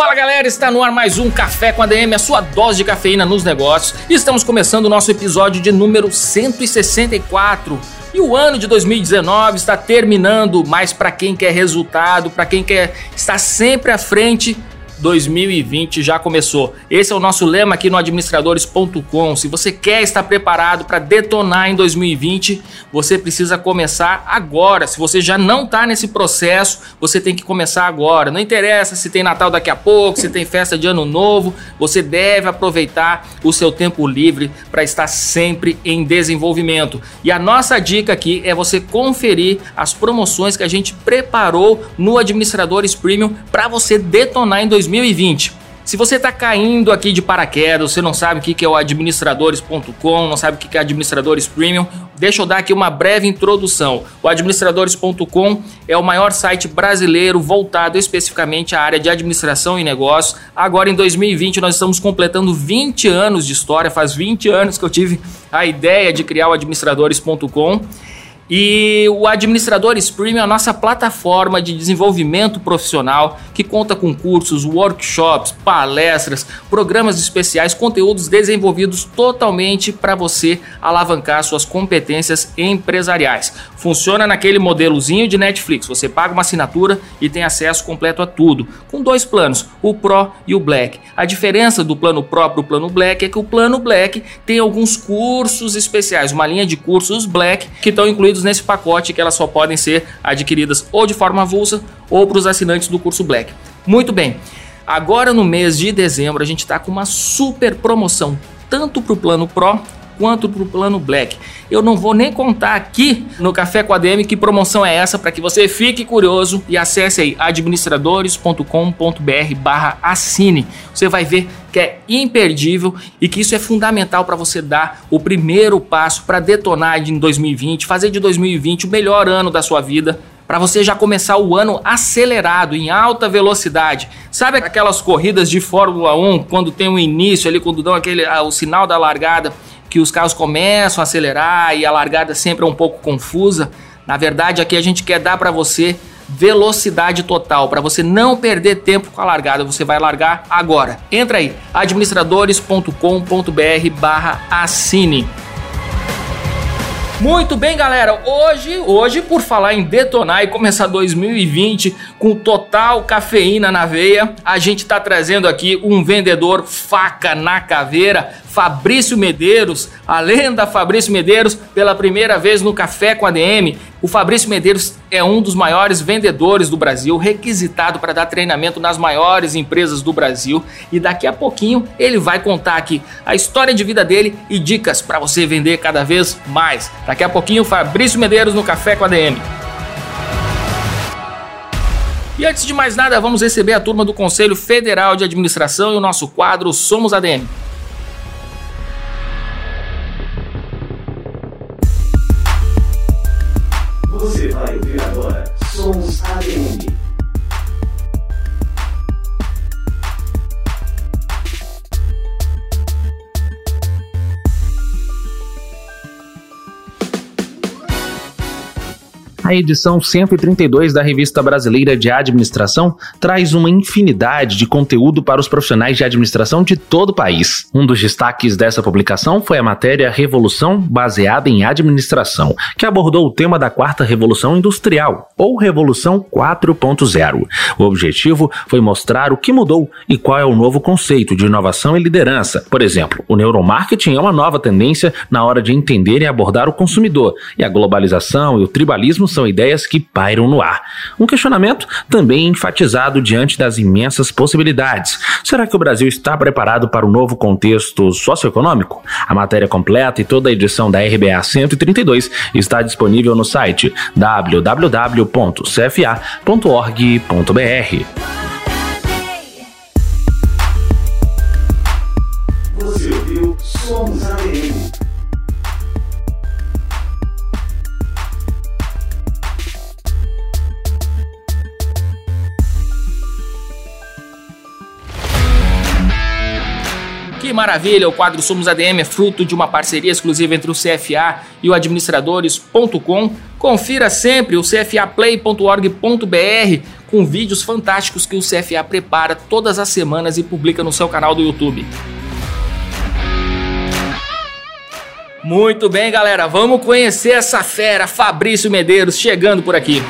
Fala galera, está no ar mais um Café com a DM, a sua dose de cafeína nos negócios. Estamos começando o nosso episódio de número 164. E o ano de 2019 está terminando, mas para quem quer resultado, para quem quer estar sempre à frente, 2020 já começou. Esse é o nosso lema aqui no administradores.com. Se você quer estar preparado para detonar em 2020, você precisa começar agora. Se você já não está nesse processo, você tem que começar agora. Não interessa se tem Natal daqui a pouco, se tem festa de Ano Novo, você deve aproveitar o seu tempo livre para estar sempre em desenvolvimento. E a nossa dica aqui é você conferir as promoções que a gente preparou no Administradores Premium para você detonar em 2020. 2020. Se você está caindo aqui de paraquedas, você não sabe o que é o administradores.com, não sabe o que é administradores premium, deixa eu dar aqui uma breve introdução. O administradores.com é o maior site brasileiro voltado especificamente à área de administração e negócios. Agora em 2020 nós estamos completando 20 anos de história, faz 20 anos que eu tive a ideia de criar o administradores.com. E o Administradores Premium é a nossa plataforma de desenvolvimento profissional que conta com cursos, workshops, palestras, programas especiais, conteúdos desenvolvidos totalmente para você alavancar suas competências empresariais. Funciona naquele modelozinho de Netflix, você paga uma assinatura e tem acesso completo a tudo, com dois planos, o Pro e o Black. A diferença do plano Pro para o plano Black é que o plano Black tem alguns cursos especiais, uma linha de cursos Black que estão incluídos incluídos nesse pacote que elas só podem ser adquiridas ou de forma avulsa ou para os assinantes do curso Black. Muito bem, agora no mês de dezembro a gente está com uma super promoção, tanto para o plano Pro quanto para o plano Black. Eu não vou nem contar aqui no Café com a DM que promoção é essa para que você fique curioso e acesse aí administradores.com.br barra assine. Você vai ver que é imperdível e que isso é fundamental para você dar o primeiro passo para detonar em 2020, fazer de 2020 o melhor ano da sua vida para você já começar o ano acelerado, em alta velocidade. Sabe aquelas corridas de Fórmula 1, quando tem um início ali, quando dão aquele, ah, o sinal da largada, que os carros começam a acelerar e a largada sempre é um pouco confusa. Na verdade, aqui a gente quer dar para você velocidade total, para você não perder tempo com a largada. Você vai largar agora. Entra aí, administradores.com.br/assine. Muito bem, galera. Hoje, hoje, por falar em detonar e começar 2020 com total cafeína na veia, a gente está trazendo aqui um vendedor faca na caveira, Fabrício Medeiros, a lenda Fabrício Medeiros, pela primeira vez no Café com a DM. O Fabrício Medeiros é um dos maiores vendedores do Brasil, requisitado para dar treinamento nas maiores empresas do Brasil. E daqui a pouquinho ele vai contar aqui a história de vida dele e dicas para você vender cada vez mais. Daqui a pouquinho, Fabrício Medeiros no Café com a DM. E antes de mais nada, vamos receber a turma do Conselho Federal de Administração e o nosso quadro Somos ADM. Somos ADM. A edição 132 da Revista Brasileira de Administração traz uma infinidade de conteúdo para os profissionais de administração de todo o país. Um dos destaques dessa publicação foi a matéria Revolução baseada em administração, que abordou o tema da quarta revolução industrial, ou Revolução 4.0. O objetivo foi mostrar o que mudou e qual é o novo conceito de inovação e liderança. Por exemplo, o neuromarketing é uma nova tendência na hora de entender e abordar o consumidor, e a globalização e o tribalismo são ideias que pairam no ar. Um questionamento também enfatizado diante das imensas possibilidades. Será que o Brasil está preparado para um novo contexto socioeconômico? A matéria completa e toda a edição da RBA 132 está disponível no site www.cfa.org.br. Que maravilha! O quadro Somos ADM é fruto de uma parceria exclusiva entre o CFA e o administradores.com. Confira sempre o cfaplay.org.br com vídeos fantásticos que o CFA prepara todas as semanas e publica no seu canal do YouTube. Muito bem, galera, vamos conhecer essa fera, Fabrício Medeiros, chegando por aqui.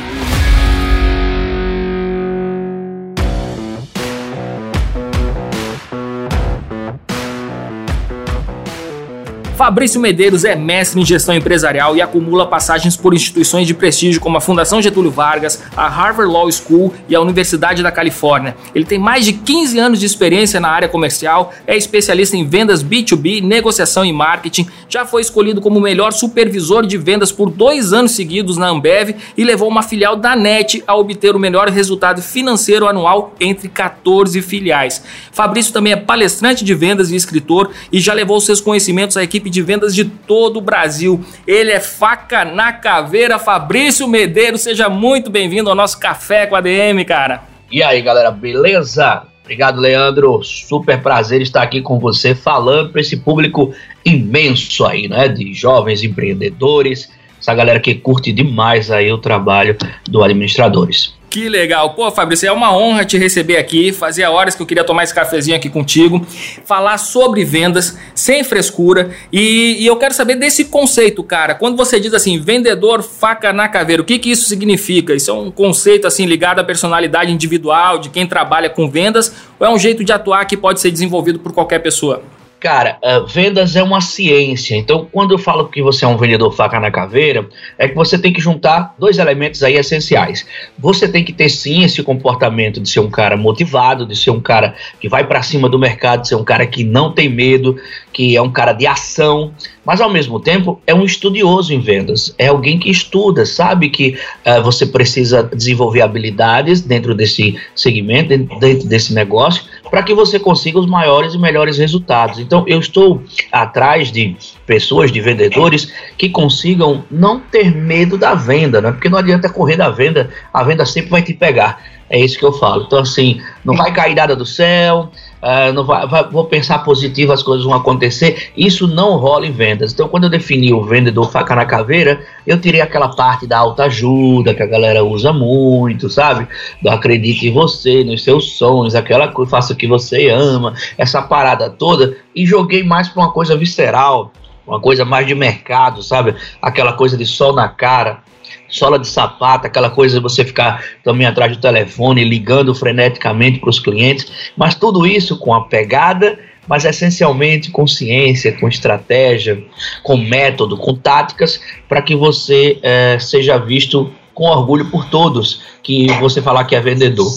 Fabrício Medeiros é mestre em gestão empresarial e acumula passagens por instituições de prestígio como a Fundação Getúlio Vargas, a Harvard Law School e a Universidade da Califórnia. Ele tem mais de 15 anos de experiência na área comercial, é especialista em vendas B2B, negociação e marketing, já foi escolhido como o melhor supervisor de vendas por dois anos seguidos na Ambev e levou uma filial da NET a obter o melhor resultado financeiro anual entre 14 filiais. Fabrício também é palestrante de vendas e escritor e já levou seus conhecimentos à equipe de vendas de todo o Brasil. Ele é faca na caveira, Fabrício Medeiros. Seja muito bem-vindo ao nosso Café com a DM, cara. E aí, galera, beleza? Obrigado, Leandro. Super prazer estar aqui com você, falando para esse público imenso aí, né? De jovens empreendedores, essa galera que curte demais aí o trabalho do Administradores. Que legal. Pô, Fabrício, é uma honra te receber aqui. Fazia horas que eu queria tomar esse cafezinho aqui contigo, falar sobre vendas sem frescura. E, e, eu quero saber desse conceito, cara. Quando você diz assim, vendedor faca na caveira, o que, que isso significa? Isso é um conceito assim ligado à personalidade individual de quem trabalha com vendas ou é um jeito de atuar que pode ser desenvolvido por qualquer pessoa? Cara, uh, vendas é uma ciência. Então, quando eu falo que você é um vendedor faca na caveira, é que você tem que juntar dois elementos aí essenciais. Você tem que ter sim esse comportamento de ser um cara motivado, de ser um cara que vai para cima do mercado, de ser um cara que não tem medo, que é um cara de ação, mas ao mesmo tempo é um estudioso em vendas. É alguém que estuda, sabe que uh, você precisa desenvolver habilidades dentro desse segmento, dentro desse negócio, para que você consiga os maiores e melhores resultados. Então, eu estou atrás de pessoas, de vendedores, que consigam não ter medo da venda, né? porque não adianta correr da venda, a venda sempre vai te pegar. É isso que eu falo. Então, assim, não vai cair nada do céu, uh, não vai, vai, vou pensar positivo, as coisas vão acontecer. Isso não rola em vendas. Então, quando eu defini o vendedor faca na caveira, eu tirei aquela parte da alta ajuda que a galera usa muito, sabe? Do acredite em você, nos seus sonhos, aquela coisa, faça o que você ama, essa parada toda, e joguei mais para uma coisa visceral, uma coisa mais de mercado, sabe? Aquela coisa de sol na cara sola de sapato, aquela coisa de você ficar também atrás do telefone, ligando freneticamente para os clientes, mas tudo isso com a pegada, mas essencialmente com ciência, com estratégia, com método, com táticas, para que você é, seja visto com orgulho por todos que você falar que é vendedor.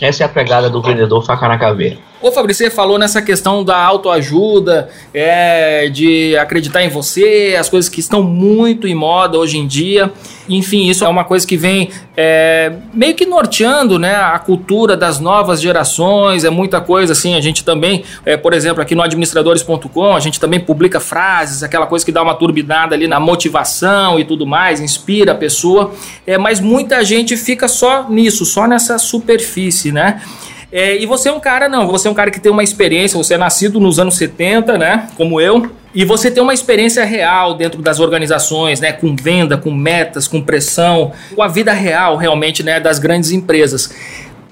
Essa é a pegada do vendedor faca na caveira. Ô Fabrício, você falou nessa questão da autoajuda, é, de acreditar em você, as coisas que estão muito em moda hoje em dia. Enfim, isso é uma coisa que vem é, meio que norteando né, a cultura das novas gerações, é muita coisa assim. A gente também, é, por exemplo, aqui no administradores.com, a gente também publica frases, aquela coisa que dá uma turbinada ali na motivação e tudo mais, inspira a pessoa. É, mas muita gente fica só nisso, só nessa superfície, né? É, e você é um cara, não, você é um cara que tem uma experiência, você é nascido nos anos 70, né? Como eu. E você tem uma experiência real dentro das organizações, né? Com venda, com metas, com pressão, com a vida real realmente, né? Das grandes empresas.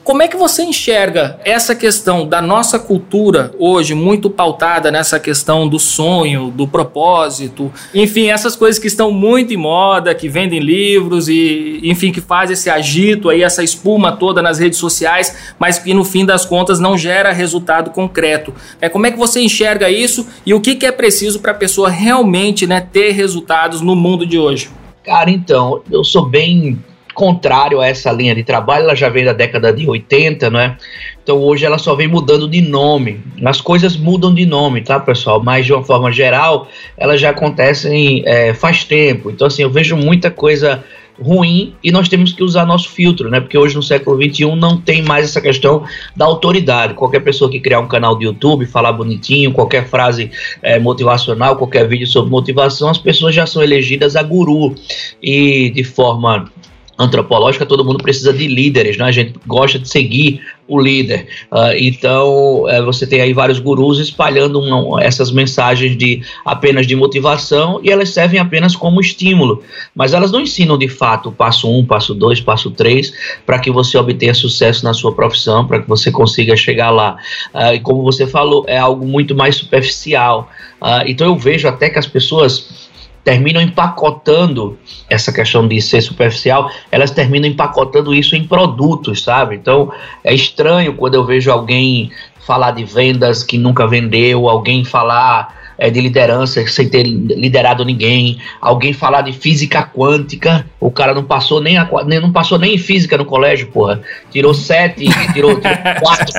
Como é que você enxerga essa questão da nossa cultura hoje, muito pautada nessa questão do sonho, do propósito, enfim, essas coisas que estão muito em moda, que vendem livros e, enfim, que faz esse agito aí, essa espuma toda nas redes sociais, mas que no fim das contas não gera resultado concreto. É, como é que você enxerga isso e o que, que é preciso para a pessoa realmente né, ter resultados no mundo de hoje? Cara, então, eu sou bem contrário a essa linha de trabalho, ela já vem da década de 80, não é? Então hoje ela só vem mudando de nome. As coisas mudam de nome, tá, pessoal? Mas de uma forma geral, elas já acontecem é, faz tempo. Então, assim, eu vejo muita coisa ruim e nós temos que usar nosso filtro, né? Porque hoje no século XXI não tem mais essa questão da autoridade. Qualquer pessoa que criar um canal de YouTube, falar bonitinho, qualquer frase é, motivacional, qualquer vídeo sobre motivação, as pessoas já são elegidas a guru e de forma antropológica, todo mundo precisa de líderes, né? A gente gosta de seguir o líder. Uh, então, uh, você tem aí vários gurus espalhando uma, essas mensagens de apenas de motivação e elas servem apenas como estímulo, mas elas não ensinam de fato o passo 1, um, passo 2, passo 3 para que você obtenha sucesso na sua profissão, para que você consiga chegar lá. Uh, e como você falou, é algo muito mais superficial. Ah, então, eu vejo até que as pessoas terminam empacotando essa questão de ser superficial, elas terminam empacotando isso em produtos, sabe? Então é estranho quando eu vejo alguém falar de vendas que nunca vendeu, alguém falar é, de liderança sem ter liderado ninguém, alguém falar de física quântica, o cara não passou nem, a, nem não passou nem em física no colégio, porra. Tirou sete, tirou, tirou quatro,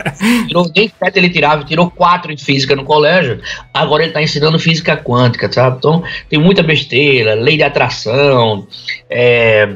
tirou, nem sete ele tirava, tirou quatro em física no colégio. Agora ele está ensinando física quântica, sabe? Então tem muita besteira, lei de atração, é,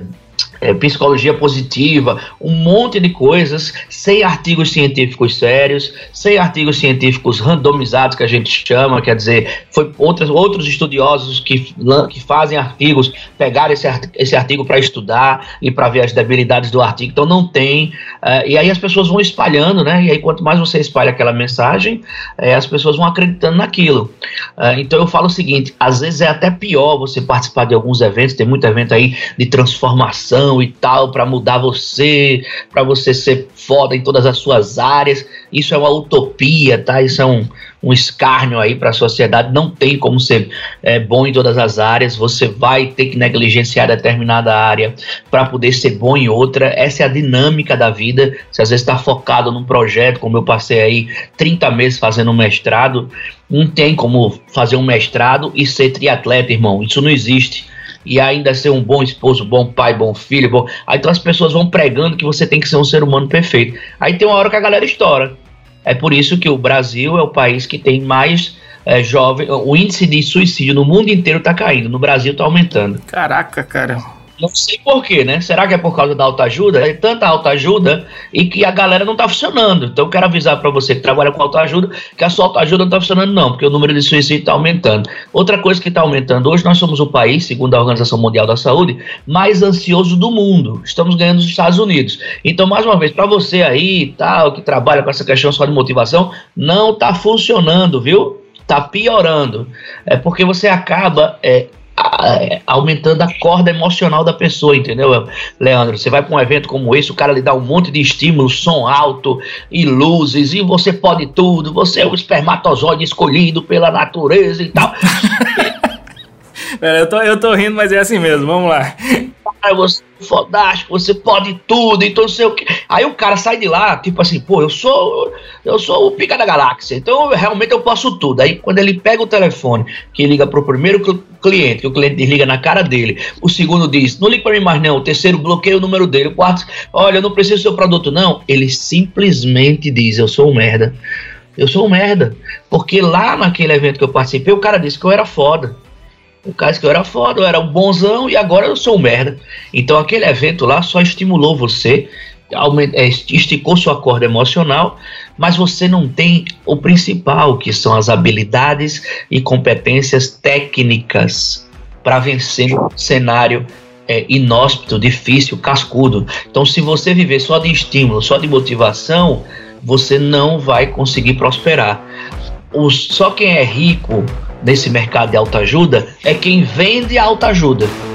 é, psicologia positiva, um monte de coisas, sem artigos científicos sérios, sem artigos científicos randomizados, que a gente chama, quer dizer, foi outros, outros estudiosos que, que fazem artigos, pegaram esse, esse artigo para estudar e para ver as debilidades do artigo, então não tem, uh, e aí as pessoas vão espalhando, né, e aí quanto mais você espalha aquela mensagem, uh, as pessoas vão acreditando naquilo. Uh, então eu falo o seguinte, às vezes é até pior você participar de alguns eventos, tem muito evento aí de transformação, e tal para mudar você, para você ser foda em todas as suas áreas. Isso é uma utopia, tá? Isso é um, um escárnio aí para a sociedade. Não tem como ser é, bom em todas as áreas. Você vai ter que negligenciar determinada área para poder ser bom em outra. Essa é a dinâmica da vida. Você às vezes está focado num projeto, como eu passei aí 30 meses fazendo mestrado, não tem como fazer um mestrado e ser triatleta, irmão. Isso não existe e ainda ser um bom esposo, bom pai, bom filho, bom. Aí então as pessoas vão pregando que você tem que ser um ser humano perfeito. Aí tem uma hora que a galera estoura. É por isso que o Brasil é o país que tem mais é, jovem. O índice de suicídio no mundo inteiro está caindo, no Brasil está aumentando. Caraca, cara. Não sei porquê, né? Será que é por causa da autoajuda? É tanta autoajuda e que a galera não tá funcionando. Então eu quero avisar para você que trabalha com autoajuda que a sua autoajuda não tá funcionando, não, porque o número de suicídio tá aumentando. Outra coisa que está aumentando hoje, nós somos o país, segundo a Organização Mundial da Saúde, mais ansioso do mundo. Estamos ganhando os Estados Unidos. Então, mais uma vez, para você aí, tal, que trabalha com essa questão só de motivação, não tá funcionando, viu? Tá piorando. É porque você acaba é, aumentando a corda emocional da pessoa, entendeu, Leandro? Você vai para um evento como esse, o cara lhe dá um monte de estímulo, som alto e luzes, e você pode tudo, você é o espermatozoide escolhido pela natureza e tal. Pera, eu tô, eu tô rindo, mas é assim mesmo, vamos lá cara, você é fodástico, você pode tudo, então sei o que. Aí o cara sai de lá, tipo assim, pô, eu sou eu sou o pica da galáxia, então realmente eu posso tudo. Aí quando ele pega o telefone, que liga pro primeiro cliente, que o cliente desliga na cara dele, o segundo diz, não liga para mim mais não, o terceiro bloqueia o número dele, o quarto, olha, eu não preciso do seu produto não, ele simplesmente diz, eu sou um merda. Eu sou um merda. Porque lá naquele evento que eu participei, o cara disse que eu era foda. O cara que eu era foda, eu era um bonzão e agora eu sou um merda. Então aquele evento lá só estimulou você, é, esticou sua corda emocional, mas você não tem o principal, que são as habilidades e competências técnicas para vencer um cenário é, inóspito, difícil, cascudo. Então, se você viver só de estímulo, só de motivação, você não vai conseguir prosperar. Os, só quem é rico nesse mercado de autoajuda é quem vende autoajuda.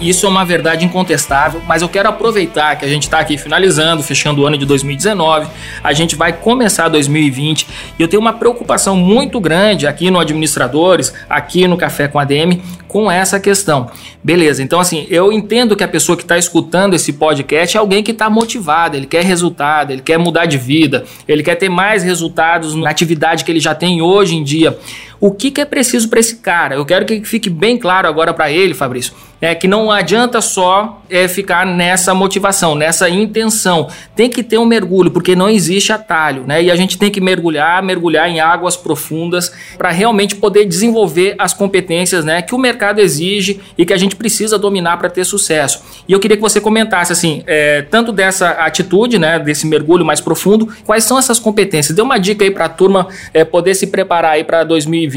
Isso é uma verdade incontestável, mas eu quero aproveitar que a gente está aqui finalizando, fechando o ano de 2019, a gente vai começar 2020 e eu tenho uma preocupação muito grande aqui no Administradores, aqui no Café com ADM, com essa questão. Beleza, então assim, eu entendo que a pessoa que está escutando esse podcast é alguém que está motivado, ele quer resultado, ele quer mudar de vida, ele quer ter mais resultados na atividade que ele já tem hoje em dia. O que, que é preciso para esse cara? Eu quero que fique bem claro agora para ele, Fabrício é que não adianta só é, ficar nessa motivação, nessa intenção. Tem que ter um mergulho, porque não existe atalho, né? E a gente tem que mergulhar, mergulhar em águas profundas para realmente poder desenvolver as competências, né, que o mercado exige e que a gente precisa dominar para ter sucesso. E eu queria que você comentasse assim, é, tanto dessa atitude, né, desse mergulho mais profundo, quais são essas competências? Dê uma dica aí para a turma é, poder se preparar aí para 2020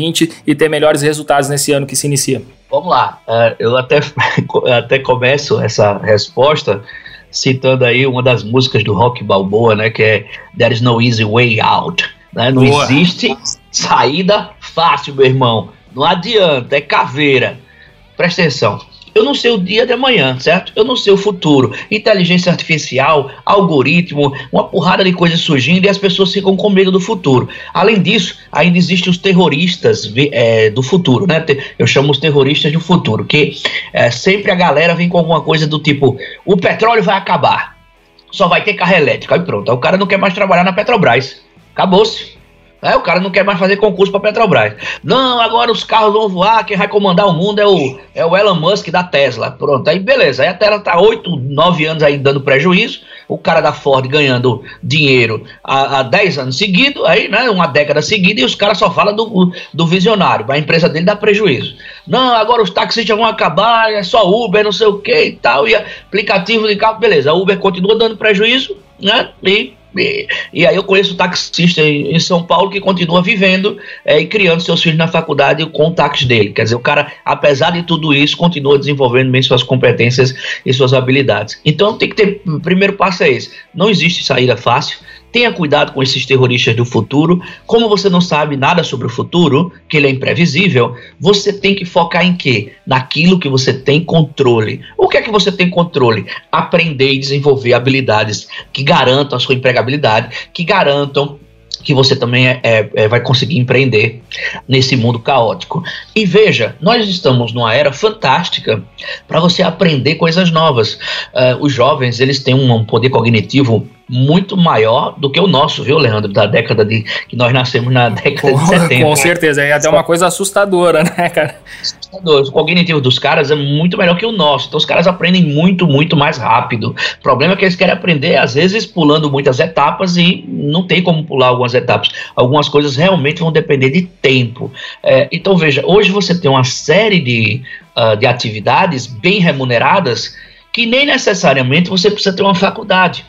e ter melhores resultados nesse ano que se inicia. Vamos lá, uh, eu até, até começo essa resposta citando aí uma das músicas do Rock Balboa, né, que é There is no easy way out, né? Não Boa. existe saída fácil, meu irmão. Não adianta, é caveira. Presta atenção. Eu não sei o dia de amanhã, certo? Eu não sei o futuro. Inteligência artificial, algoritmo, uma porrada de coisas surgindo e as pessoas ficam com medo do futuro. Além disso, ainda existem os terroristas é, do futuro, né? Eu chamo os terroristas do futuro, que é, sempre a galera vem com alguma coisa do tipo: o petróleo vai acabar, só vai ter carro elétrico. Aí pronto, o cara não quer mais trabalhar na Petrobras. Acabou-se. É, o cara não quer mais fazer concurso para Petrobras. Não, agora os carros vão voar, quem vai comandar o mundo é o, é o Elon Musk da Tesla. Pronto, aí beleza. Aí a Tesla tá 8, 9 anos aí dando prejuízo, o cara da Ford ganhando dinheiro há, 10 anos seguidos, aí, né, uma década seguida, e os caras só falam do, do visionário, a empresa dele dá prejuízo. Não, agora os taxistas vão acabar, é só Uber, não sei o que e tal, e aplicativo de carro, beleza. A Uber continua dando prejuízo, né, e e, e, aí eu conheço taxista em, em, São Paulo que continua vivendo é, e criando seus filhos na faculdade com o táxi dele. Quer dizer, o cara, apesar de tudo isso, continua desenvolvendo bem suas competências e suas habilidades. Então tem que ter, o primeiro passo é esse. Não existe saída fácil. Tenha cuidado com esses terroristas do futuro. Como você não sabe nada sobre o futuro, que ele é imprevisível, você tem que focar em quê? Naquilo que você tem controle. O que é que você tem controle? Aprender e desenvolver habilidades que garantam a sua empregabilidade, que garantam que você também é, é, é, vai conseguir empreender nesse mundo caótico. E veja, nós estamos numa era fantástica para você aprender coisas novas. Uh, os jovens eles têm um poder cognitivo muito maior do que o nosso, viu, Leandro? Da década de. que nós nascemos na década de 70. Com certeza, é até uma coisa assustadora, né, cara? O cognitivo dos caras é muito melhor que o nosso. Então os caras aprendem muito, muito mais rápido. O problema é que eles querem aprender, às vezes, pulando muitas etapas e não tem como pular algumas etapas. Algumas coisas realmente vão depender de tempo. É, então, veja, hoje você tem uma série de, uh, de atividades bem remuneradas que nem necessariamente você precisa ter uma faculdade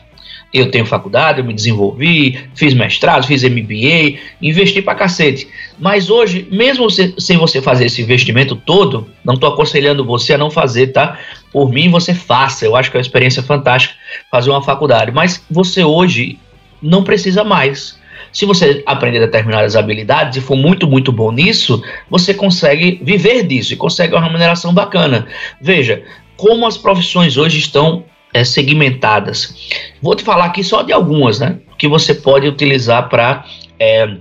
eu tenho faculdade, eu me desenvolvi, fiz mestrado, fiz MBA, investi pra cacete. Mas hoje, mesmo sem você fazer esse investimento todo, não estou aconselhando você a não fazer, tá? Por mim, você faça. Eu acho que é uma experiência fantástica fazer uma faculdade. Mas você hoje não precisa mais. Se você aprender determinadas habilidades e for muito, muito bom nisso, você consegue viver disso e consegue uma remuneração bacana. Veja, como as profissões hoje estão é, segmentadas. Vou te falar aqui só de algumas, né? Que você pode utilizar para é,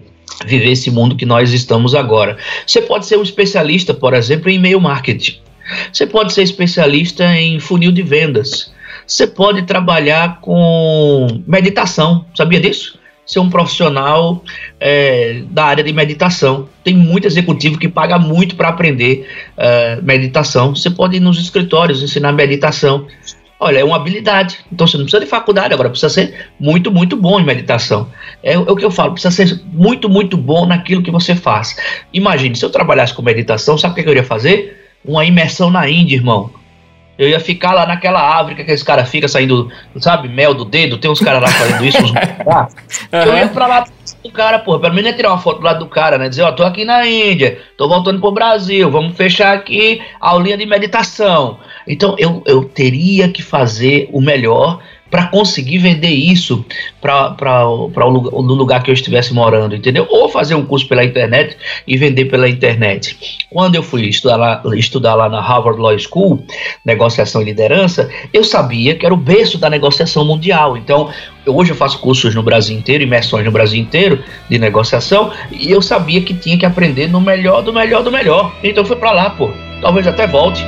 viver esse mundo que nós estamos agora. Você pode ser um especialista, por exemplo, em e-mail marketing. Você pode ser especialista em funil de vendas. Você pode trabalhar com meditação. Sabia disso? Ser um profissional é, da área de meditação. Tem muito executivo que paga muito para aprender é, meditação. Você pode ir nos escritórios ensinar meditação. Olha, é uma habilidade. Então você não precisa de faculdade, agora precisa ser muito, muito bom em meditação. É, é, o que eu falo, precisa ser muito, muito bom naquilo que você faz. Imagine, se eu trabalhasse com meditação, sabe o que eu iria fazer? Uma imersão na Índia, irmão. Eu ia ficar lá naquela árvore que aqueles caras ficam saindo, sabe, mel do dedo, tem uns caras lá fazendo isso. Uns... eu ia pra lá do cara, pô, pelo menos ia tirar uma foto do lado do cara, né? Dizer, ó, tô aqui na Índia, tô voltando pro Brasil, vamos fechar aqui a aulinha de meditação. Então eu, eu teria que fazer o melhor para conseguir vender isso para o lugar que eu estivesse morando, entendeu? Ou fazer um curso pela internet e vender pela internet. Quando eu fui estudar lá, estudar lá na Harvard Law School, negociação e liderança, eu sabia que era o berço da negociação mundial. Então, eu, hoje eu faço cursos no Brasil inteiro, imersões no Brasil inteiro de negociação, e eu sabia que tinha que aprender no melhor do melhor do melhor. Então, eu fui para lá, pô. Talvez até volte.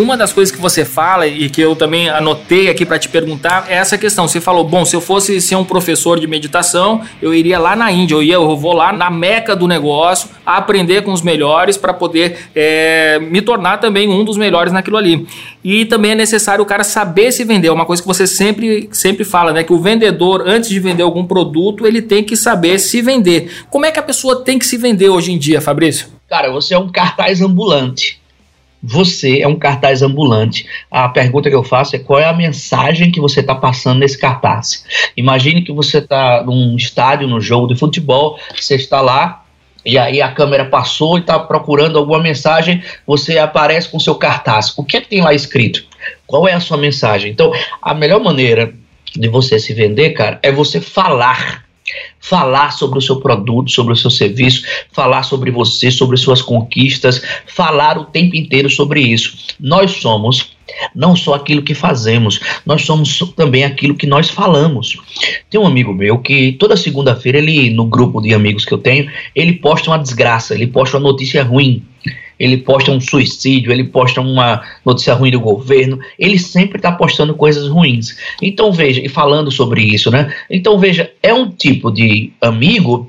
Uma das coisas que você fala e que eu também anotei aqui para te perguntar é essa questão. Você falou, bom, se eu fosse ser um professor de meditação, eu iria lá na Índia, eu, ia, eu vou lá na meca do negócio, aprender com os melhores para poder é, me tornar também um dos melhores naquilo ali. E também é necessário o cara saber se vender. É uma coisa que você sempre, sempre fala, né? Que o vendedor, antes de vender algum produto, ele tem que saber se vender. Como é que a pessoa tem que se vender hoje em dia, Fabrício? Cara, você é um cartaz ambulante. Você é um cartaz ambulante. A pergunta que eu faço é qual é a mensagem que você está passando nesse cartaz. Imagine que você está num estádio, num jogo de futebol, você está lá e aí a câmera passou e está procurando alguma mensagem, você aparece com seu cartaz. O que é que tem lá escrito? Qual é a sua mensagem? Então, a melhor maneira de você se vender, cara, é você falar falar sobre o seu produto, sobre o seu serviço, falar sobre você, sobre suas conquistas, falar o tempo inteiro sobre isso. Nós somos não só aquilo que fazemos, nós somos também aquilo que nós falamos. Tem um amigo meu que toda segunda-feira ele no grupo de amigos que eu tenho, ele posta uma desgraça, ele posta uma notícia ruim ele posta um suicídio, ele posta uma notícia ruim do governo, ele sempre está postando coisas ruins. Então veja, e falando sobre isso, né? Então veja, é um tipo de amigo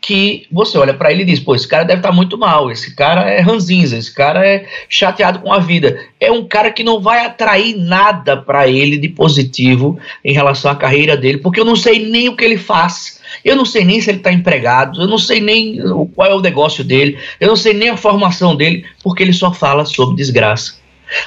que você olha para ele e diz: pô, esse cara deve estar tá muito mal, esse cara é ranzinza, esse cara é chateado com a vida. É um cara que não vai atrair nada para ele de positivo em relação à carreira dele, porque eu não sei nem o que ele faz. Eu não sei nem se ele está empregado, eu não sei nem qual é o negócio dele, eu não sei nem a formação dele, porque ele só fala sobre desgraça.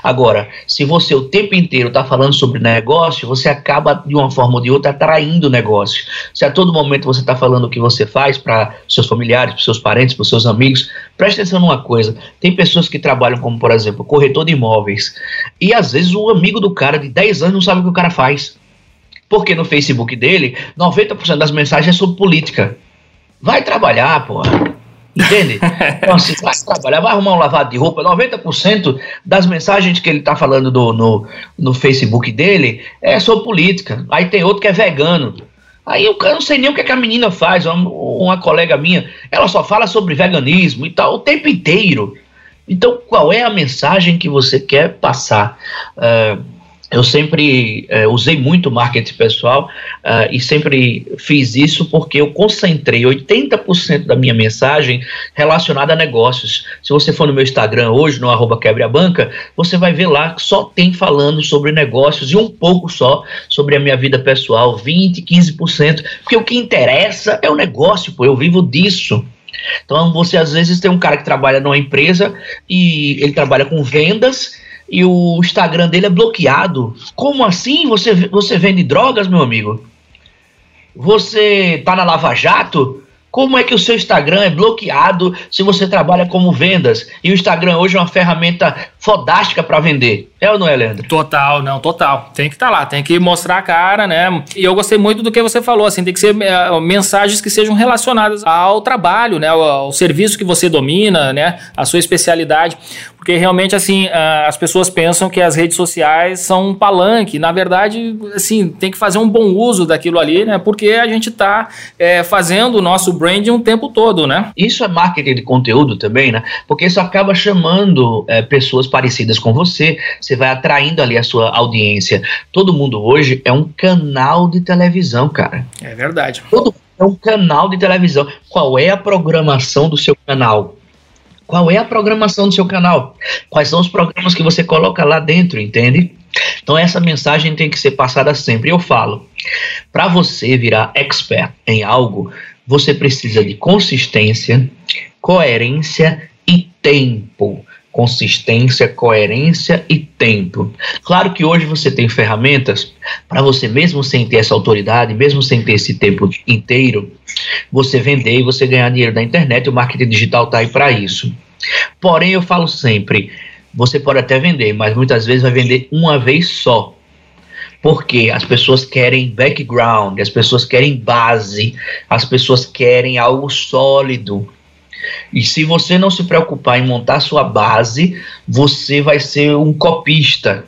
Agora, se você o tempo inteiro está falando sobre negócio, você acaba de uma forma ou de outra atraindo negócio. Se a todo momento você está falando o que você faz para seus familiares, para seus parentes, para seus amigos, preste atenção numa coisa: tem pessoas que trabalham como, por exemplo, corretor de imóveis, e às vezes o amigo do cara de 10 anos não sabe o que o cara faz. Porque no Facebook dele, 90% das mensagens é sobre política. Vai trabalhar, porra. Entende? Então, se vai trabalhar, vai arrumar um lavado de roupa. 90% das mensagens que ele está falando do, no, no Facebook dele é sobre política. Aí tem outro que é vegano. Aí eu, eu não sei nem o que, é que a menina faz. Uma, uma, colega minha, ela só fala sobre veganismo e tal o tempo inteiro. Então, qual é a mensagem que você quer passar? Uh, eu sempre é, usei muito marketing pessoal uh, e sempre fiz isso porque eu concentrei 80% da minha mensagem relacionada a negócios. Se você for no meu Instagram hoje, no arroba quebre a banca, você vai ver lá que só tem falando sobre negócios e um pouco só sobre a minha vida pessoal, 20, 15%, porque o que interessa é o negócio, pô, eu vivo disso. Então você às vezes tem um cara que trabalha numa empresa e ele trabalha com vendas e o Instagram dele é bloqueado. Como assim você, você vende drogas, meu amigo? Você tá na Lava Jato? Como é que o seu Instagram é bloqueado se você trabalha como vendas? E o Instagram hoje é uma ferramenta fodástica para vender. É ou não é, Leandro? Total, não, total. Tem que estar tá lá, tem que mostrar a cara, né? E eu gostei muito do que você falou, assim, tem que ser é, mensagens que sejam relacionadas ao trabalho, né? Ao, ao, serviço que você domina, né? A sua especialidade. Porque realmente, assim, as pessoas pensam que as redes sociais são um palanque. Na verdade, assim, tem que fazer um bom uso daquilo ali, né? Porque a gente está é, fazendo o nosso branding o tempo todo, né? Isso é marketing de conteúdo também, né? Porque isso acaba chamando é, pessoas parecidas com você, você vai atraindo ali a sua audiência. Todo mundo hoje é um canal de televisão, cara. É verdade. Todo é um canal de televisão. Qual é a programação do seu canal? Qual é a programação do seu canal? Quais são os programas que você coloca lá dentro, entende? Então essa mensagem tem que ser passada sempre. Eu falo, para você virar expert em algo, você precisa de consistência, coerência e tempo consistência, coerência e tempo. Claro que hoje você tem ferramentas para você, mesmo sem ter essa autoridade, mesmo sem ter esse tempo inteiro, você vender e você ganhar dinheiro na internet. O marketing digital está aí para isso. Porém, eu falo sempre, você pode até vender, mas muitas vezes vai vender uma vez só. Porque as pessoas querem background, as pessoas querem base, as pessoas querem algo sólido. E se você não se preocupar em montar sua base, você vai ser um copista.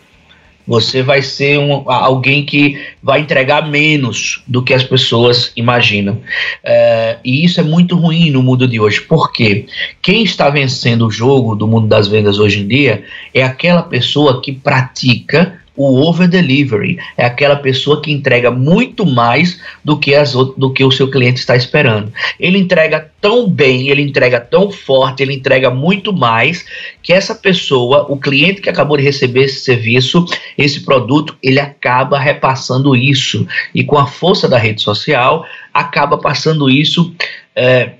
Você vai ser um, alguém que vai entregar menos do que as pessoas imaginam. É, e isso é muito ruim no mundo de hoje. Porque quem está vencendo o jogo do mundo das vendas hoje em dia é aquela pessoa que pratica o over delivery é aquela pessoa que entrega muito mais do que, as, do que o seu cliente está esperando. Ele entrega tão bem, ele entrega tão forte, ele entrega muito mais que essa pessoa, o cliente que acabou de receber esse serviço, esse produto, ele acaba repassando isso. E com a força da rede social, acaba passando isso. É,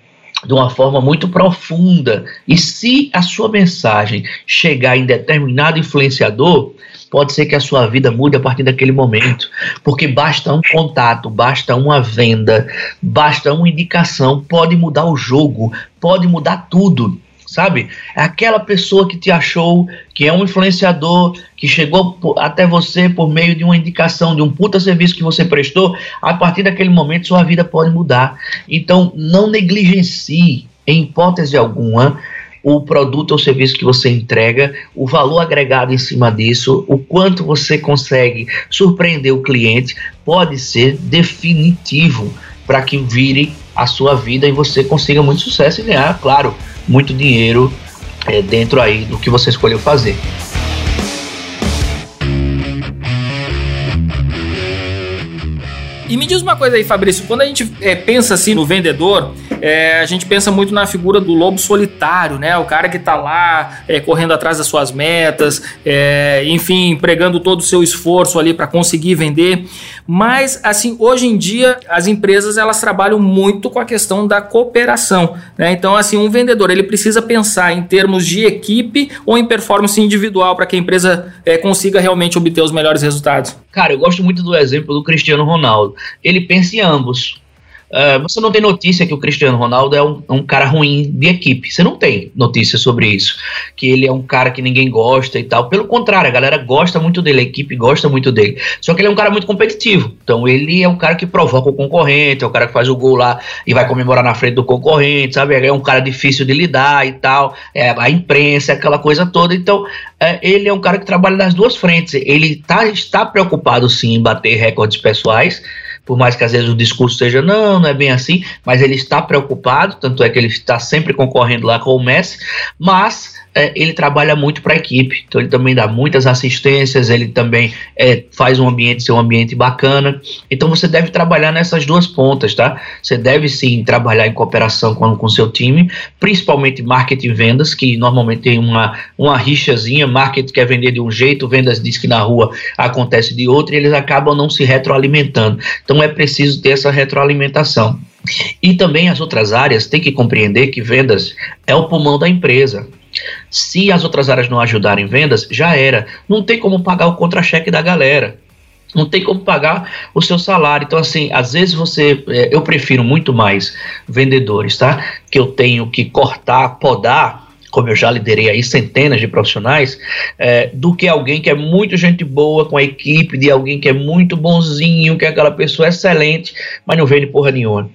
de uma forma muito profunda. E se a sua mensagem chegar em determinado influenciador, pode ser que a sua vida mude a partir daquele momento, porque basta um contato, basta uma venda, basta uma indicação, pode mudar o jogo, pode mudar tudo sabe? É aquela pessoa que te achou, que é um influenciador, que chegou até você por meio de uma indicação, de um puta serviço que você prestou, a partir daquele momento sua vida pode mudar. Então, não negligencie, em hipótese alguma, o produto ou serviço que você entrega, o valor agregado em cima disso, o quanto você consegue surpreender o cliente, pode ser definitivo para que vire a sua vida e você consiga muito sucesso e ganhar, claro, muito dinheiro é, dentro aí do que você escolheu fazer. E me diz uma coisa aí, Fabrício, quando a gente é, pensa assim no vendedor, é, a gente pensa muito na figura do lobo solitário, né? O cara que tá lá é, correndo atrás das suas metas, é, enfim, empregando todo o seu esforço ali para conseguir vender. Mas, assim, hoje em dia, as empresas elas trabalham muito com a questão da cooperação, né? Então, assim, um vendedor ele precisa pensar em termos de equipe ou em performance individual para que a empresa é, consiga realmente obter os melhores resultados. Cara, eu gosto muito do exemplo do Cristiano Ronaldo. Ele pensa em ambos. Uh, você não tem notícia que o Cristiano Ronaldo é um, um, cara ruim de equipe. Você não tem notícia sobre isso. Que ele é um cara que ninguém gosta e tal. Pelo contrário, a galera gosta muito dele, a equipe gosta muito dele. Só que ele é um cara muito competitivo. Então ele é um cara que provoca o concorrente, é o cara que faz o gol lá e vai comemorar na frente do concorrente, sabe? É um cara difícil de lidar e tal. É, a imprensa, aquela coisa toda. Então é, ele é um cara que trabalha nas duas frentes. Ele tá, está preocupado sim em bater recordes pessoais por mais que às vezes o discurso seja não, não é bem assim, mas ele está preocupado, tanto é que ele está sempre concorrendo lá com o Messi, mas é, ele trabalha muito para a equipe, então ele também dá muitas assistências, ele também é, faz um ambiente ser um ambiente bacana. Então você deve trabalhar nessas duas pontas, tá? Você deve sim trabalhar em cooperação com o seu time, principalmente marketing e vendas, que normalmente tem uma, uma rixazinha, marketing quer vender de um jeito, vendas diz que na rua acontece de outro, e eles acabam não se retroalimentando. Então é preciso ter essa retroalimentação. E também as outras áreas têm que compreender que vendas é o pulmão da empresa. Se as outras áreas não ajudarem em vendas, já era. Não tem como pagar o contra-cheque da galera. Não tem como pagar o seu salário. Então, assim, às vezes você. É, eu prefiro muito mais vendedores, tá? Que eu tenho que cortar, podar como eu já liderei aí centenas de profissionais, é, do que alguém que é muito gente boa com a equipe, de alguém que é muito bonzinho, que é aquela pessoa excelente, mas não vende porra nenhuma.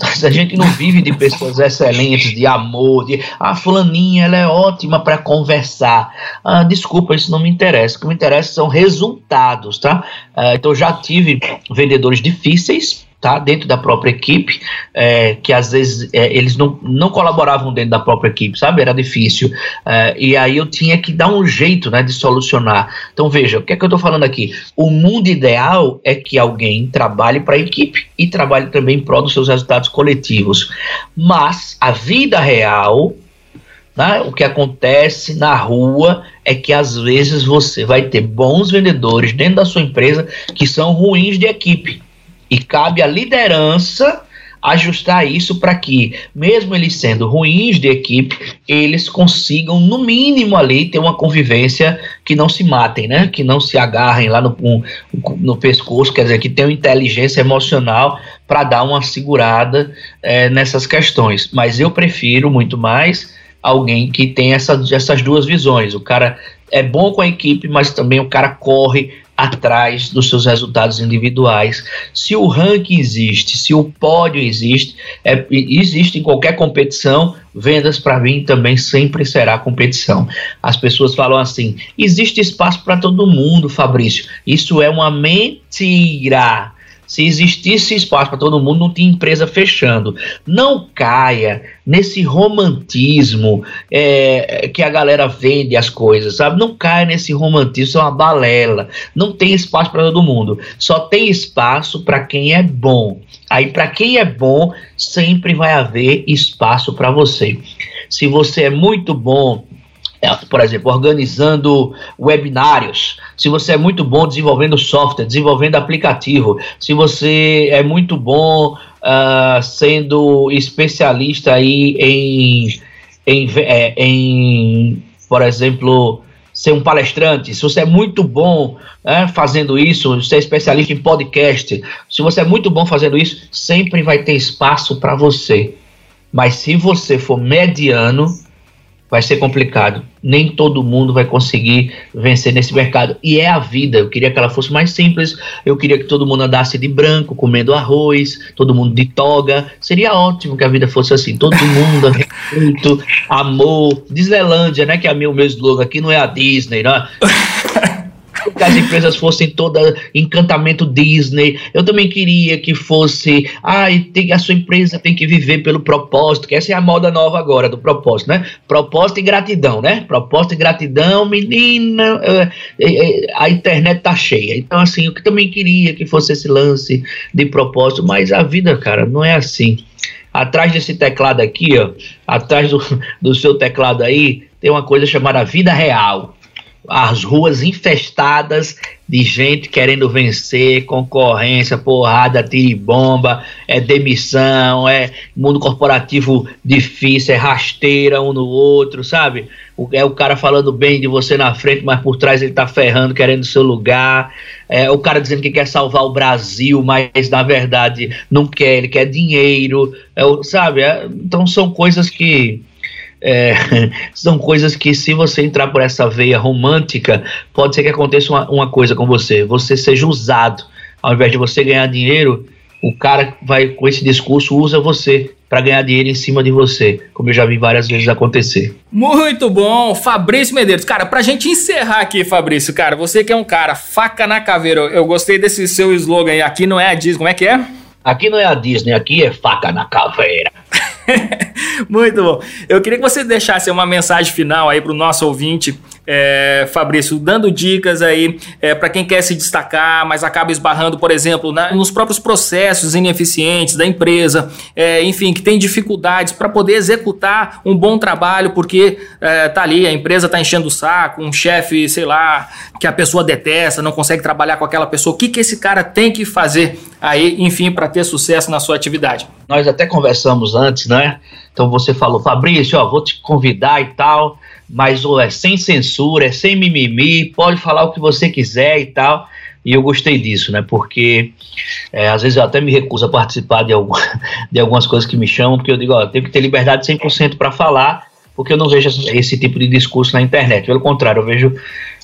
A gente não vive de pessoas excelentes, de amor, de ah, fulaninha, ela é ótima para conversar. Ah, desculpa, isso não me interessa. O que me interessa são resultados, tá? Ah, então já tive vendedores difíceis, tá? dentro da própria equipe, é, que às vezes é, eles não, não colaboravam dentro da própria equipe, sabe? Era difícil. É, e aí eu tinha que dar um jeito né, de solucionar. Então veja, o que é que eu estou falando aqui? O mundo ideal é que alguém trabalhe para a equipe e trabalhe também em prol dos seus resultados coletivos. Mas a vida real né? O que acontece na rua é que às vezes você vai ter bons vendedores dentro da sua empresa que são ruins de equipe. E cabe à liderança ajustar isso para que, mesmo eles sendo ruins de equipe, eles consigam, no mínimo, ali ter uma convivência que não se matem, né? Que não se agarrem lá no, no pescoço, quer dizer, que tenham inteligência emocional para dar uma segurada é, nessas questões. Mas eu prefiro muito mais alguém que tem essa, essas duas visões. O cara é bom com a equipe, mas também o cara corre atrás dos seus resultados individuais. Se o ranking existe, se o pódio existe, é, existe em qualquer competição, vendas para mim também sempre será competição. As pessoas falam assim: existe espaço para todo mundo, Fabrício. Isso é uma mentira. Se existisse espaço para todo mundo, não tinha empresa fechando. Não caia nesse romantismo é, que a galera vende as coisas, sabe? Não caia nesse romantismo, isso é uma balela. Não tem espaço para todo mundo. Só tem espaço para quem é bom. Aí, para quem é bom, sempre vai haver espaço para você. Se você é muito bom por exemplo, organizando webinários, se você é muito bom desenvolvendo software, desenvolvendo aplicativo, se você é muito bom uh, sendo especialista aí em, em, é, em, por exemplo, ser um palestrante, se você é muito bom né, fazendo isso, você é especialista em podcast, se você é muito bom fazendo isso, sempre vai ter espaço para você. Mas se você for mediano, vai ser complicado. Nem todo mundo vai conseguir vencer nesse mercado. E é a vida. Eu queria que ela fosse mais simples. Eu queria que todo mundo andasse de branco, comendo arroz, todo mundo de toga. Seria ótimo que a vida fosse assim. Todo mundo, respeito, amor. Disneylandia, né? Que é o meu slogan aqui, não é a Disney, né? que as empresas fossem toda encantamento Disney. Eu também queria que fosse, ai, tem, a sua empresa tem que viver pelo propósito, que essa é a moda nova agora do propósito, né? Propósito e gratidão, né? Propósito e gratidão, menina, é, é, é, a internet tá cheia. Então, assim, eu também queria que fosse esse lance de propósito, mas a vida, cara, não é assim. Atrás desse teclado aqui, ó, atrás do, do seu teclado aí, tem uma coisa chamada vida real as ruas infestadas de gente querendo vencer, concorrência, porrada, bomba, é demissão, é mundo corporativo difícil, é rasteira um no outro, sabe? É o cara falando bem de você na frente, mas por trás ele tá ferrando, querendo seu lugar. É o cara dizendo que quer salvar o Brasil, mas na verdade não quer, ele quer dinheiro, é, sabe? É, então são coisas que é, são coisas que, se você entrar por essa veia romântica, pode ser que aconteça uma, uma coisa com você. Você seja usado. Ao invés de você ganhar dinheiro, o cara vai com esse discurso usa você para ganhar dinheiro em cima de você, como eu já vi várias vezes acontecer. Muito bom, Fabrício Medeiros. Cara, pra gente encerrar aqui, Fabrício, cara, você que é um cara faca na caveira, eu gostei desse seu slogan aí, aqui não é a Disney, como é que é? Aqui não é a Disney, aqui é faca na caveira. Muito bom. Eu queria que você deixasse uma mensagem final aí para o nosso ouvinte, é, Fabrício, dando dicas aí é, para quem quer se destacar, mas acaba esbarrando, por exemplo, na, nos próprios processos ineficientes da empresa, é, enfim, que tem dificuldades para poder executar um bom trabalho, porque é, tá ali, a empresa tá enchendo o saco, um chefe, sei lá, que a pessoa detesta, não consegue trabalhar com aquela pessoa. O que, que esse cara tem que fazer aí, enfim, para ter sucesso na sua atividade? Nós até conversamos antes, né? Então você falou, Fabrício, ó, vou te convidar e tal, mas ó, é sem censura, é sem mimimi, pode falar o que você quiser e tal. E eu gostei disso, né? Porque é, às vezes eu até me recuso a participar de, algum, de algumas coisas que me chamam, porque eu digo, ó, tenho que ter liberdade 100% para falar, porque eu não vejo esse tipo de discurso na internet. Pelo contrário, eu vejo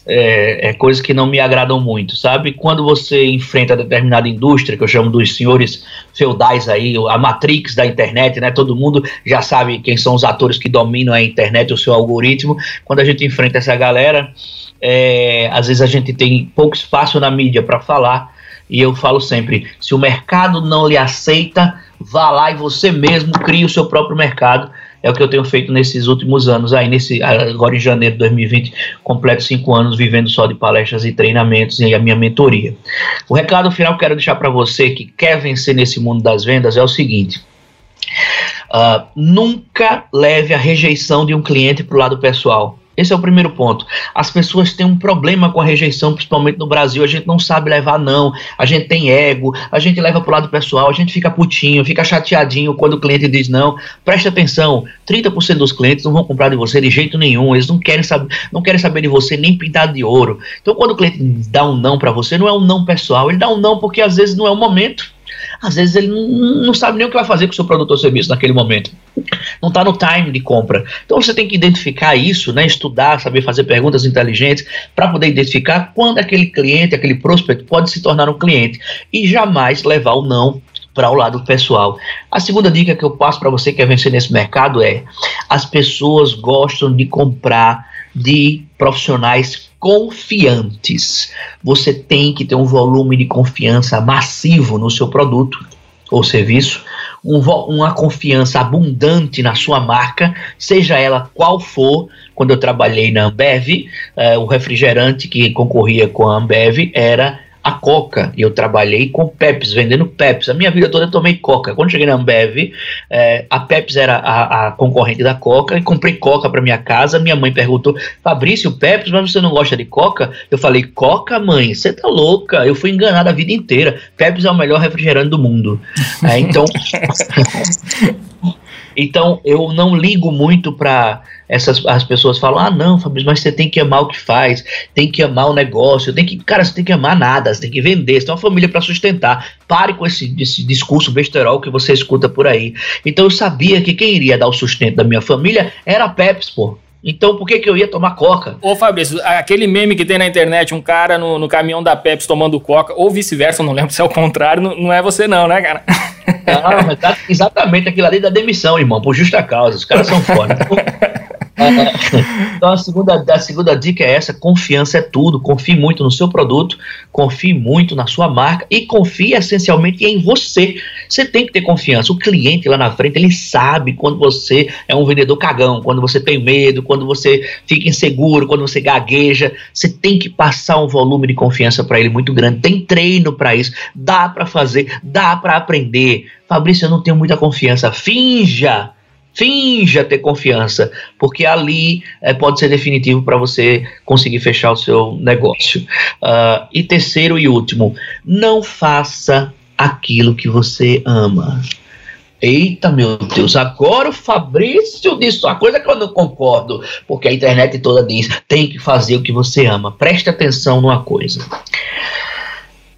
é, é, coisas que não me agradam muito, sabe? Quando você enfrenta determinada indústria, que eu chamo dos senhores feudais aí, a matrix da internet, né? Todo mundo já sabe quem são os atores que dominam a internet, o seu algoritmo. Quando a gente enfrenta essa galera, é, às vezes a gente tem pouco espaço na mídia para falar. E eu falo sempre: se o mercado não lhe aceita, vá lá e você mesmo crie o seu próprio mercado é o que eu tenho feito nesses últimos anos, aí nesse, agora em janeiro de 2020, completo cinco anos vivendo só de palestras e treinamentos e a minha mentoria. O recado final que quero deixar para você que quer vencer nesse mundo das vendas é o seguinte. Uh, nunca leve a rejeição de um cliente para o lado pessoal. Esse é o primeiro ponto. As pessoas têm um problema com a rejeição, principalmente no Brasil. A gente não sabe levar não. A gente tem ego, a gente leva pro lado pessoal, a gente fica putinho, fica chateadinho quando o cliente diz não. Preste atenção, 30% dos clientes não vão comprar de você de jeito nenhum. Eles não querem saber, não querem saber de você nem pintado de ouro. Então quando o cliente dá um não para você, não é um não pessoal, ele dá um não porque às vezes não é o momento. Às vezes ele não, não sabe nem o que vai fazer com o seu produto ou serviço naquele momento. Não está no time de compra. Então você tem que identificar isso, né, estudar, saber fazer perguntas inteligentes para poder identificar quando aquele cliente, aquele prospect pode se tornar um cliente e jamais levar o não para o lado pessoal. A segunda dica que eu passo para você que quer vencer nesse mercado é: as pessoas gostam de comprar de profissionais confiantes. Você tem que ter um volume de confiança massivo no seu produto ou serviço um, uma confiança abundante na sua marca, seja ela qual for. Quando eu trabalhei na Ambev, uh, o refrigerante que concorria com a Ambev era a Coca. E eu trabalhei com Pepsi, vendendo Pepsi. A minha vida toda eu tomei Coca. Quando cheguei na Ambev, é, a Pepsi era a, a, concorrente da Coca e comprei Coca para minha casa. Minha mãe perguntou: Fabrício, Pepsi, mas você não gosta de Coca? Eu falei: Coca, mãe, você tá louca. Eu fui enganada a vida inteira. Pepsi é o melhor refrigerante do mundo. É, então. Então eu não ligo muito para essas as pessoas falam: "Ah, não, Fabrício, mas você tem que amar o que faz, tem que amar o negócio, tem que, cara, você tem que amar nada, você tem que vender, você tem uma família para sustentar". Pare com esse, esse discurso besterol que você escuta por aí. Então eu sabia que quem iria dar o sustento da minha família era a Pepsi, pô. Então por que, que eu ia tomar coca? Ô Fabrício, aquele meme que tem na internet, um cara no, no caminhão da Pepsi tomando coca, ou vice-versa, não lembro se é o contrário, não, não, é você não, né, cara? Não, tá exatamente aquilo ali da demissão, irmão, por justa causa. Os caras são foda. então a segunda, a segunda dica é essa: confiança é tudo. Confie muito no seu produto, confie muito na sua marca e confie essencialmente em você. Você tem que ter confiança. O cliente lá na frente ele sabe quando você é um vendedor cagão, quando você tem medo, quando você fica inseguro, quando você gagueja. Você tem que passar um volume de confiança para ele muito grande. Tem treino para isso. Dá para fazer, dá para aprender. Fabrício, eu não tenho muita confiança. Finja Finja ter confiança, porque ali é, pode ser definitivo para você conseguir fechar o seu negócio. Uh, e terceiro e último, não faça aquilo que você ama. Eita, meu Deus, agora o Fabrício disse uma coisa que eu não concordo, porque a internet toda diz: tem que fazer o que você ama. Preste atenção numa coisa.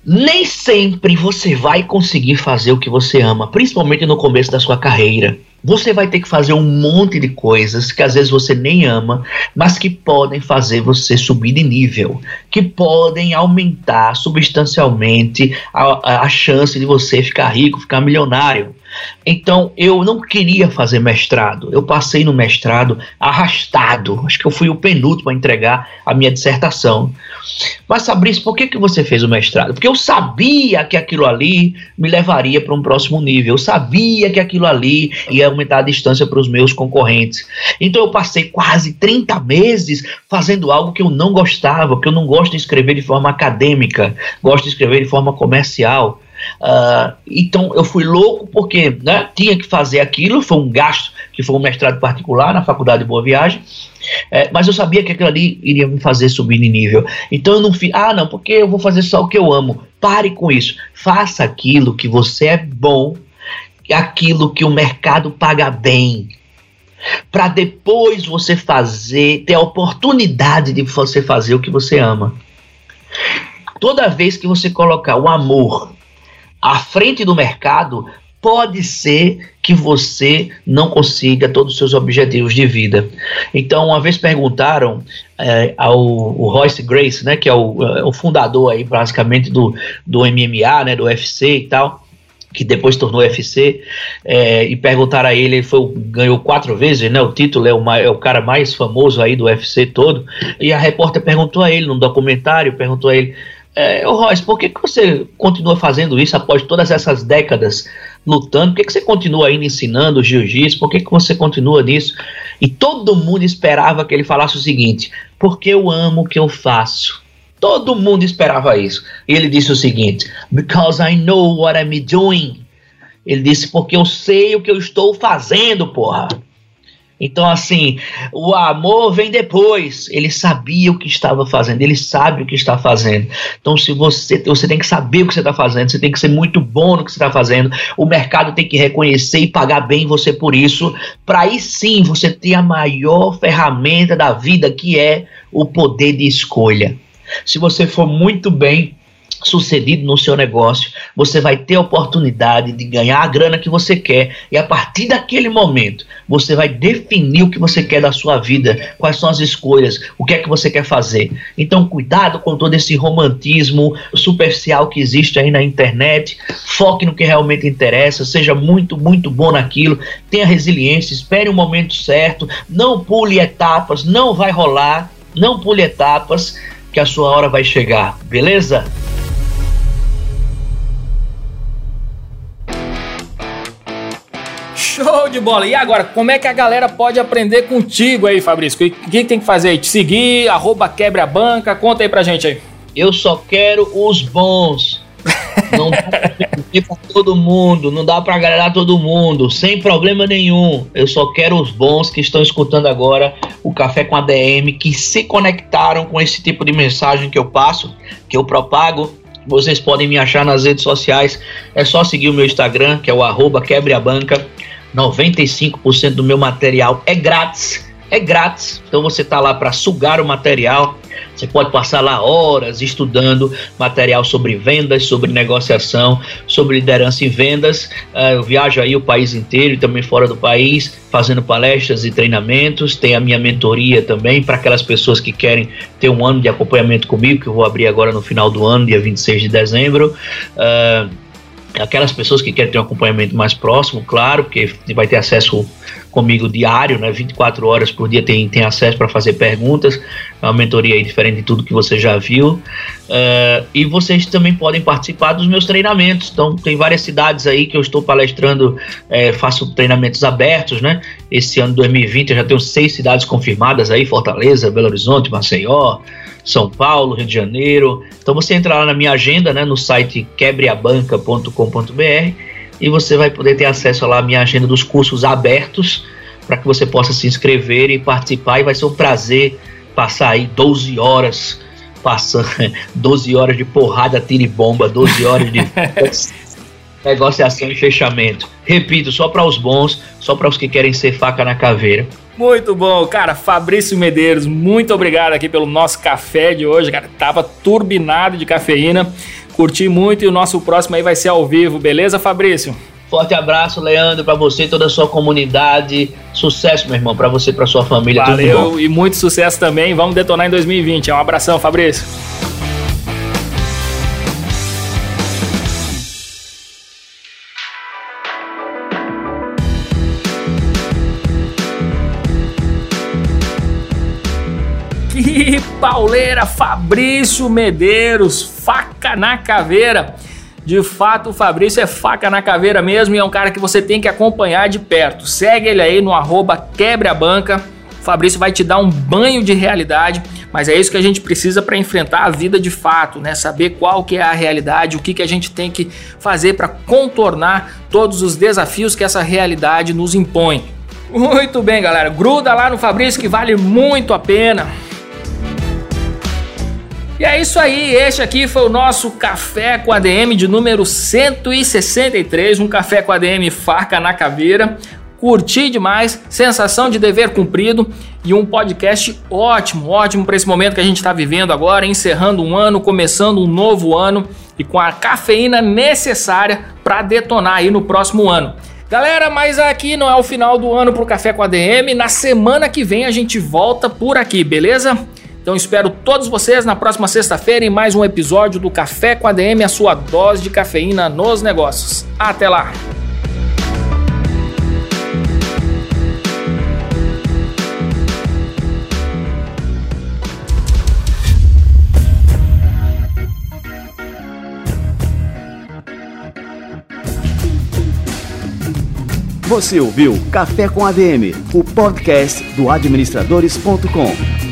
Nem sempre você vai conseguir fazer o que você ama, principalmente no começo da sua carreira. Você vai ter que fazer um monte de coisas que às vezes você nem ama, mas que podem fazer você subir de nível, que podem aumentar substancialmente a, a chance de você ficar rico, ficar milionário. Então eu não queria fazer mestrado. Eu passei no mestrado arrastado. Acho que eu fui o penúltimo a entregar a minha dissertação. Mas Fabrício, por que, que você fez o mestrado? Porque eu sabia que aquilo ali me levaria para um próximo nível. Eu sabia que aquilo ali ia aumentar a distância para os meus concorrentes. Então eu passei quase 30 meses fazendo algo que eu não gostava, porque eu não gosto de escrever de forma acadêmica, gosto de escrever de forma comercial. Uh, então eu fui louco porque né, tinha que fazer aquilo, foi um gasto que foi um mestrado particular na faculdade de Boa Viagem, é, mas eu sabia que aquilo ali iria me fazer subir de nível. Então eu não fiz, ah não, porque eu vou fazer só o que eu amo. Pare com isso, faça aquilo que você é bom, aquilo que o mercado paga bem, para depois você fazer, ter a oportunidade de você fazer o que você ama. Toda vez que você colocar o amor à frente do mercado, pode ser que você não consiga todos os seus objetivos de vida. Então, uma vez perguntaram é, ao Royce Grace, né, que é o, é, o, fundador aí basicamente do, do MMA, né, do UFC e tal, que depois tornou UFC, é, e perguntaram a ele, ele foi, ganhou quatro vezes, né? O título é o, é o cara mais famoso aí do UFC todo. E a repórter perguntou a ele, num documentário, perguntou a ele, é, Royce, por que, que você continua fazendo isso após todas essas décadas lutando? Por que, que você continua ainda ensinando jiu-jitsu? Por que, que você continua nisso? E todo mundo esperava que ele falasse o seguinte: porque eu amo o que eu faço. Todo mundo esperava isso. E ele disse o seguinte: Because I know what I'm doing. Ele disse: Porque eu sei o que eu estou fazendo, porra. Então, assim, o amor vem depois. Ele sabia o que estava fazendo, ele sabe o que está fazendo. Então, se você, você tem que saber o que você está fazendo, você tem que ser muito bom no que você está fazendo. O mercado tem que reconhecer e pagar bem você por isso, para aí sim você ter a maior ferramenta da vida, que é o poder de escolha. Se você for muito bem sucedido no seu negócio, você vai ter a oportunidade de ganhar a grana que você quer e a partir daquele momento você vai definir o que você quer da sua vida, quais são as escolhas, o que é que você quer fazer. Então, cuidado com todo esse romantismo superficial que existe aí na internet, foque no que realmente interessa, seja muito, muito bom naquilo, tenha resiliência, espere o um momento certo, não pule etapas, não vai rolar, não pule etapas que a sua hora vai chegar, beleza? Show de bola! E agora, como é que a galera pode aprender contigo aí, Fabrício? O que, tem que fazer aí? Te seguir, arroba quebra banca, conta aí pra gente aí. Eu só quero os bons. Não dá pra todo mundo, não dá pra agradar todo mundo, sem problema nenhum. Eu só quero os bons que estão escutando agora o Café com a DM, que se conectaram com esse tipo de mensagem que eu passo, que eu propago. Vocês podem me achar nas redes sociais. É só seguir o meu Instagram, que é o arroba quebreabanca. 95% do meu material é grátis. É grátis. Então você está lá para sugar o material. Você pode passar lá horas estudando material sobre vendas, sobre negociação, sobre liderança em vendas. Uh, eu viajo aí o país inteiro e também fora do país, fazendo palestras e treinamentos. Tem a minha mentoria também para aquelas pessoas que querem ter um ano de acompanhamento comigo, que eu vou abrir agora no final do ano, dia 26 de dezembro. Uh, aquelas pessoas que querem ter um acompanhamento mais próximo, claro, porque vai ter acesso comigo diário, né, 24 horas por dia tem, tem acesso para fazer perguntas, é uma mentoria aí diferente de tudo que você já viu, uh, e vocês também podem participar dos meus treinamentos, então tem várias cidades aí que eu estou palestrando, é, faço treinamentos abertos, né, esse ano 2020 eu já tenho seis cidades confirmadas aí, Fortaleza, Belo Horizonte, Maceió, são Paulo, Rio de Janeiro. Então você entra lá na minha agenda, né, no site quebreabanca.com.br e você vai poder ter acesso lá à minha agenda dos cursos abertos para que você possa se inscrever e participar e vai ser um prazer passar aí 12 horas passando 12 horas de porrada, tiro e bomba, 12 horas de negociação e fechamento. Repito, só para os bons, só para os que querem ser faca na caveira. Muito bom, cara. Fabrício Medeiros, muito obrigado aqui pelo nosso café de hoje, cara. Tava turbinado de cafeína. Curti muito e o nosso próximo aí vai ser ao vivo, beleza, Fabrício? Forte abraço, Leandro, para você e toda a sua comunidade. Sucesso, meu irmão, para você e para sua família. Valeu e muito sucesso também. Vamos detonar em 2020. Um abração, Fabrício. Pauleira, Fabrício Medeiros, faca na caveira. De fato, o Fabrício é faca na caveira mesmo e é um cara que você tem que acompanhar de perto. Segue ele aí no arroba quebreabanca. O Fabrício vai te dar um banho de realidade, mas é isso que a gente precisa para enfrentar a vida de fato, né? Saber qual que é a realidade, o que, que a gente tem que fazer para contornar todos os desafios que essa realidade nos impõe. Muito bem, galera. Gruda lá no Fabrício que vale muito a pena. E é isso aí, este aqui foi o nosso Café com ADM de número 163, um Café com ADM farca na caveira. Curti demais, sensação de dever cumprido e um podcast ótimo, ótimo para esse momento que a gente está vivendo agora, encerrando um ano, começando um novo ano e com a cafeína necessária para detonar aí no próximo ano. Galera, mas aqui não é o final do ano para o Café com ADM. Na semana que vem a gente volta por aqui, beleza? Então espero todos vocês na próxima sexta-feira em mais um episódio do Café com a DM, a sua dose de cafeína nos negócios. Até lá! Você ouviu Café com ADM, o podcast do administradores.com.